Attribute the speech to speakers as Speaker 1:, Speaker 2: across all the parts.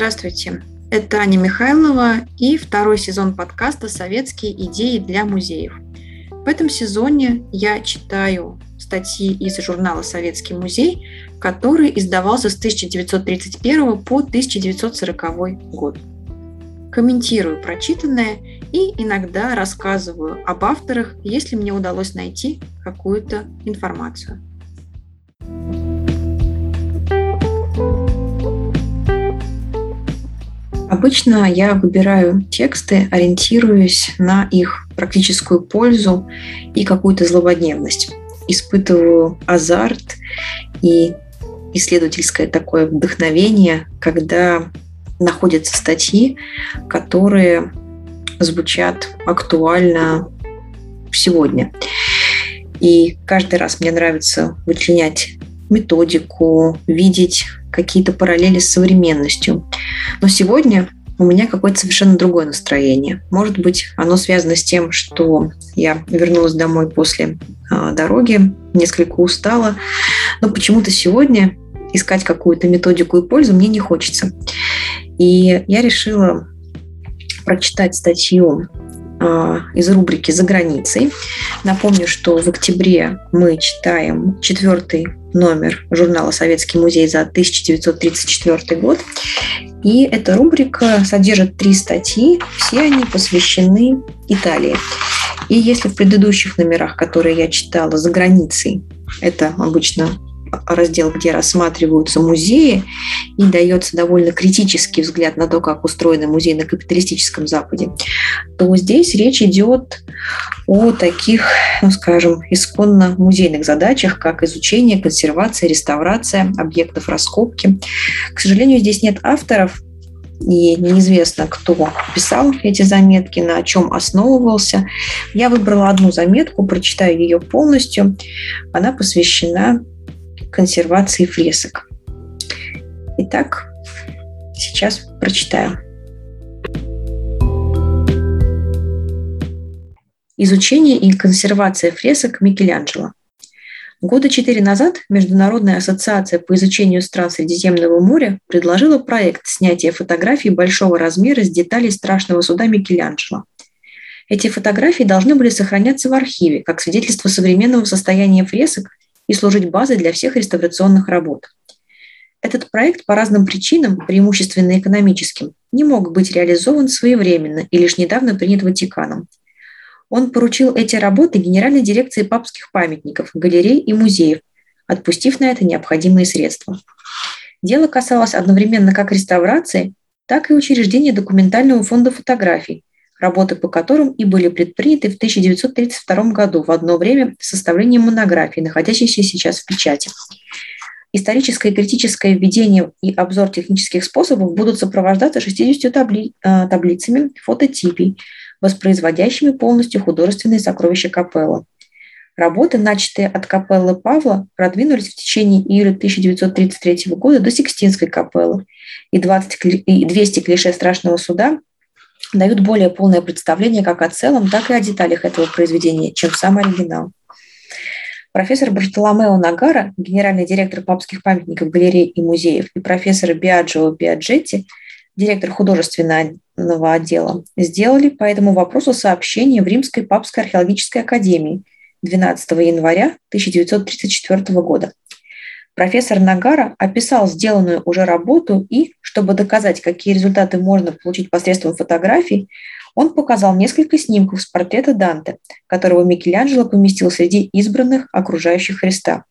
Speaker 1: Здравствуйте, это Аня Михайлова и второй сезон подкаста «Советские идеи для музеев». В этом сезоне я читаю статьи из журнала «Советский музей», который издавался с 1931 по 1940 год. Комментирую прочитанное и иногда рассказываю об авторах, если мне удалось найти какую-то информацию. Обычно я выбираю тексты, ориентируясь на их практическую пользу и какую-то злободневность. Испытываю азарт и исследовательское такое вдохновение, когда находятся статьи, которые звучат актуально сегодня. И каждый раз мне нравится вычленять методику, видеть какие-то параллели с современностью. Но сегодня у меня какое-то совершенно другое настроение. Может быть, оно связано с тем, что я вернулась домой после э, дороги, несколько устала, но почему-то сегодня искать какую-то методику и пользу мне не хочется. И я решила прочитать статью а, из рубрики «За границей». Напомню, что в октябре мы читаем четвертый номер журнала «Советский музей» за 1934 год. И эта рубрика содержит три статьи, все они посвящены Италии. И если в предыдущих номерах, которые я читала за границей, это обычно раздел, где рассматриваются музеи, и дается довольно критический взгляд на то, как устроены музеи на капиталистическом Западе, то здесь речь идет о таких, ну, скажем, исконно музейных задачах, как изучение, консервация, реставрация объектов раскопки. К сожалению, здесь нет авторов, и неизвестно, кто писал эти заметки, на чем основывался. Я выбрала одну заметку, прочитаю ее полностью. Она посвящена консервации фресок. Итак, сейчас прочитаю. Изучение и консервация фресок Микеланджело. Года четыре назад Международная ассоциация по изучению стран Средиземного моря предложила проект снятия фотографий большого размера с деталей страшного суда Микеланджело. Эти фотографии должны были сохраняться в архиве как свидетельство современного состояния фресок и служить базой для всех реставрационных работ. Этот проект по разным причинам, преимущественно экономическим, не мог быть реализован своевременно и лишь недавно принят Ватиканом. Он поручил эти работы Генеральной дирекции папских памятников, галерей и музеев, отпустив на это необходимые средства. Дело касалось одновременно как реставрации, так и учреждения документального фонда фотографий, работы по которым и были предприняты в 1932 году в одно время с составлением монографии, находящейся сейчас в печати. Историческое и критическое введение и обзор технических способов будут сопровождаться 60 табли, э, таблицами фототипий, воспроизводящими полностью художественные сокровища капеллы. Работы, начатые от капеллы Павла, продвинулись в течение июля 1933 года до Сикстинской капеллы, и, 20, и 200 клише страшного суда дают более полное представление как о целом, так и о деталях этого произведения, чем сам оригинал. Профессор Бартоломео Нагара, генеральный директор папских памятников, галерей и музеев, и профессор Биаджо Биаджетти, директор художественного отдела, сделали по этому вопросу сообщение в Римской папской археологической академии 12 января 1934 года. Профессор Нагара описал сделанную уже работу и, чтобы доказать, какие результаты можно получить посредством фотографий, он показал несколько снимков с портрета Данте, которого Микеланджело поместил среди избранных окружающих Христа.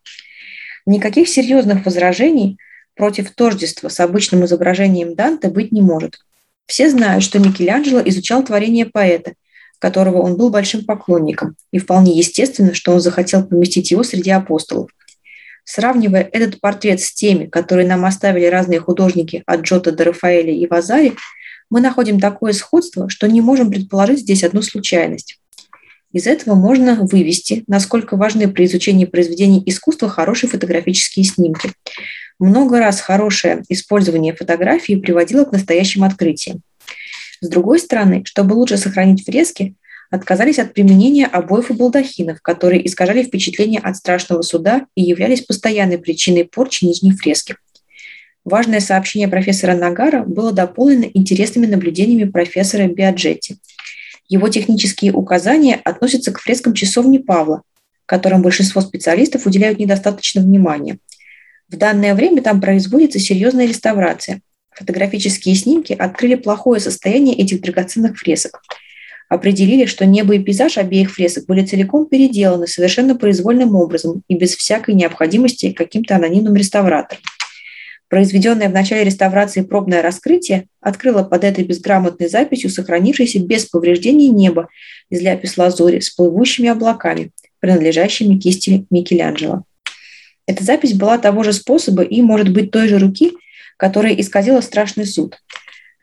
Speaker 1: Никаких серьезных возражений против тождества с обычным изображением Данте быть не может. Все знают, что Микеланджело изучал творение поэта, которого он был большим поклонником, и вполне естественно, что он захотел поместить его среди апостолов. Сравнивая этот портрет с теми, которые нам оставили разные художники от Джота до Рафаэля и Вазари, мы находим такое сходство, что не можем предположить здесь одну случайность. Из этого можно вывести, насколько важны при изучении произведений искусства хорошие фотографические снимки. Много раз хорошее использование фотографии приводило к настоящим открытиям. С другой стороны, чтобы лучше сохранить фрески, отказались от применения обоев и балдахинов, которые искажали впечатление от страшного суда и являлись постоянной причиной порчи нижней фрески. Важное сообщение профессора Нагара было дополнено интересными наблюдениями профессора Биаджетти. Его технические указания относятся к фрескам часовни Павла, которым большинство специалистов уделяют недостаточно внимания. В данное время там производится серьезная реставрация. Фотографические снимки открыли плохое состояние этих драгоценных фресок. Определили, что небо и пейзаж обеих фресок были целиком переделаны совершенно произвольным образом и без всякой необходимости каким-то анонимным реставратором. Произведенное в начале реставрации пробное раскрытие открыло под этой безграмотной записью сохранившееся без повреждений небо из ляпис-лазури с плывущими облаками, принадлежащими кисти Микеланджело. Эта запись была того же способа и, может быть, той же руки, которая исказила страшный суд.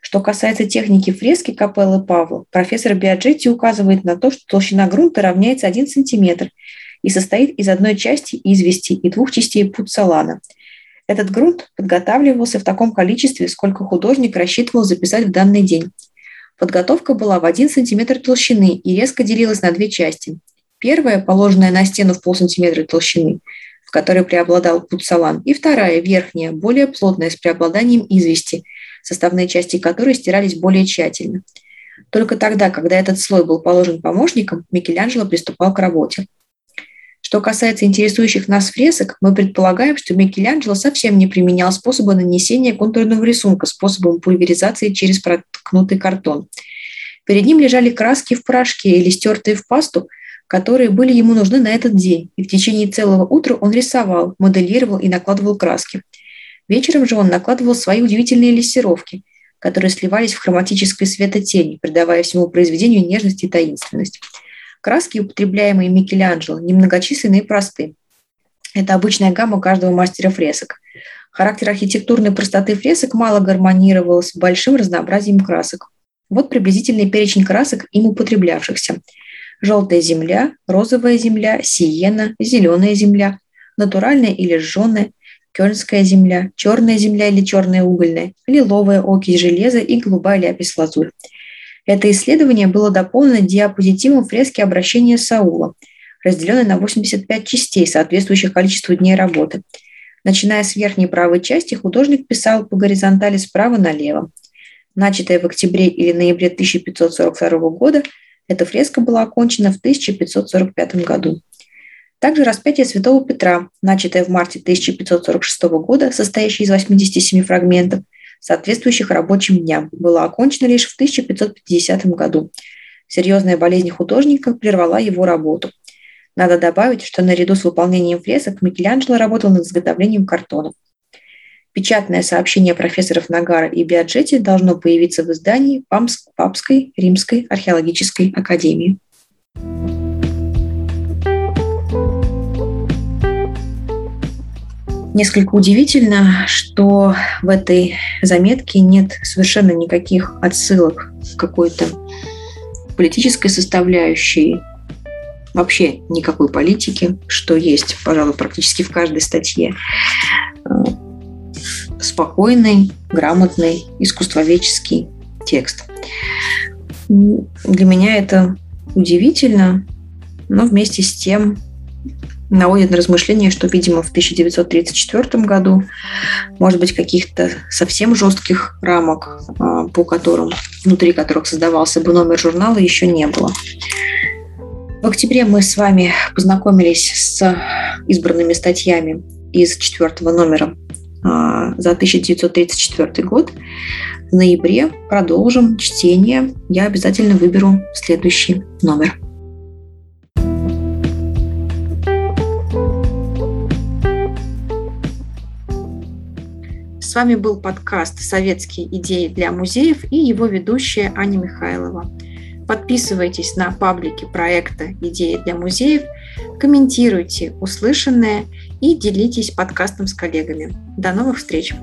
Speaker 1: Что касается техники фрески капеллы Павла, профессор Биаджетти указывает на то, что толщина грунта равняется 1 см и состоит из одной части извести и двух частей пуцалана. Этот грунт подготавливался в таком количестве, сколько художник рассчитывал записать в данный день. Подготовка была в 1 см толщины и резко делилась на две части. Первая, положенная на стену в полсантиметра толщины, в которой преобладал пуцалан, и вторая, верхняя, более плотная, с преобладанием извести, составные части которой стирались более тщательно. Только тогда, когда этот слой был положен помощником, Микеланджело приступал к работе. Что касается интересующих нас фресок, мы предполагаем, что Микеланджело совсем не применял способы нанесения контурного рисунка способом пульверизации через проткнутый картон. Перед ним лежали краски в порошке или стертые в пасту, которые были ему нужны на этот день, и в течение целого утра он рисовал, моделировал и накладывал краски. Вечером же он накладывал свои удивительные лессировки, которые сливались в хроматической светотени, придавая всему произведению нежность и таинственность. Краски, употребляемые Микеланджело, немногочисленны и просты. Это обычная гамма каждого мастера фресок. Характер архитектурной простоты фресок мало гармонировал с большим разнообразием красок. Вот приблизительный перечень красок, им употреблявшихся – желтая земля, розовая земля, сиена, зеленая земля, натуральная или жженая, кёльнская земля, черная земля или черная угольная, лиловая окись железа и голубая ляпис-лазурь. Это исследование было дополнено диапозитивом фрески обращения Саула, разделенной на 85 частей, соответствующих количеству дней работы. Начиная с верхней правой части, художник писал по горизонтали справа налево. Начатая в октябре или ноябре 1542 года – эта фреска была окончена в 1545 году. Также распятие святого Петра, начатое в марте 1546 года, состоящее из 87 фрагментов, соответствующих рабочим дням, было окончено лишь в 1550 году. Серьезная болезнь художника прервала его работу. Надо добавить, что наряду с выполнением фресок Микеланджело работал над изготовлением картонов. Печатное сообщение профессоров Нагара и Биаджетти должно появиться в издании Папской Римской археологической академии. Несколько удивительно, что в этой заметке нет совершенно никаких отсылок к какой-то политической составляющей, вообще никакой политики, что есть, пожалуй, практически в каждой статье спокойный, грамотный, искусствоведческий текст. Для меня это удивительно, но вместе с тем наводит на размышление, что, видимо, в 1934 году, может быть, каких-то совсем жестких рамок, а, по которым, внутри которых создавался бы номер журнала, еще не было. В октябре мы с вами познакомились с избранными статьями из четвертого номера а, за 1934 год. В ноябре продолжим чтение. Я обязательно выберу следующий номер. Вами был подкаст «Советские идеи для музеев» и его ведущая Аня Михайлова. Подписывайтесь на паблики проекта «Идеи для музеев», комментируйте услышанное и делитесь подкастом с коллегами. До новых встреч!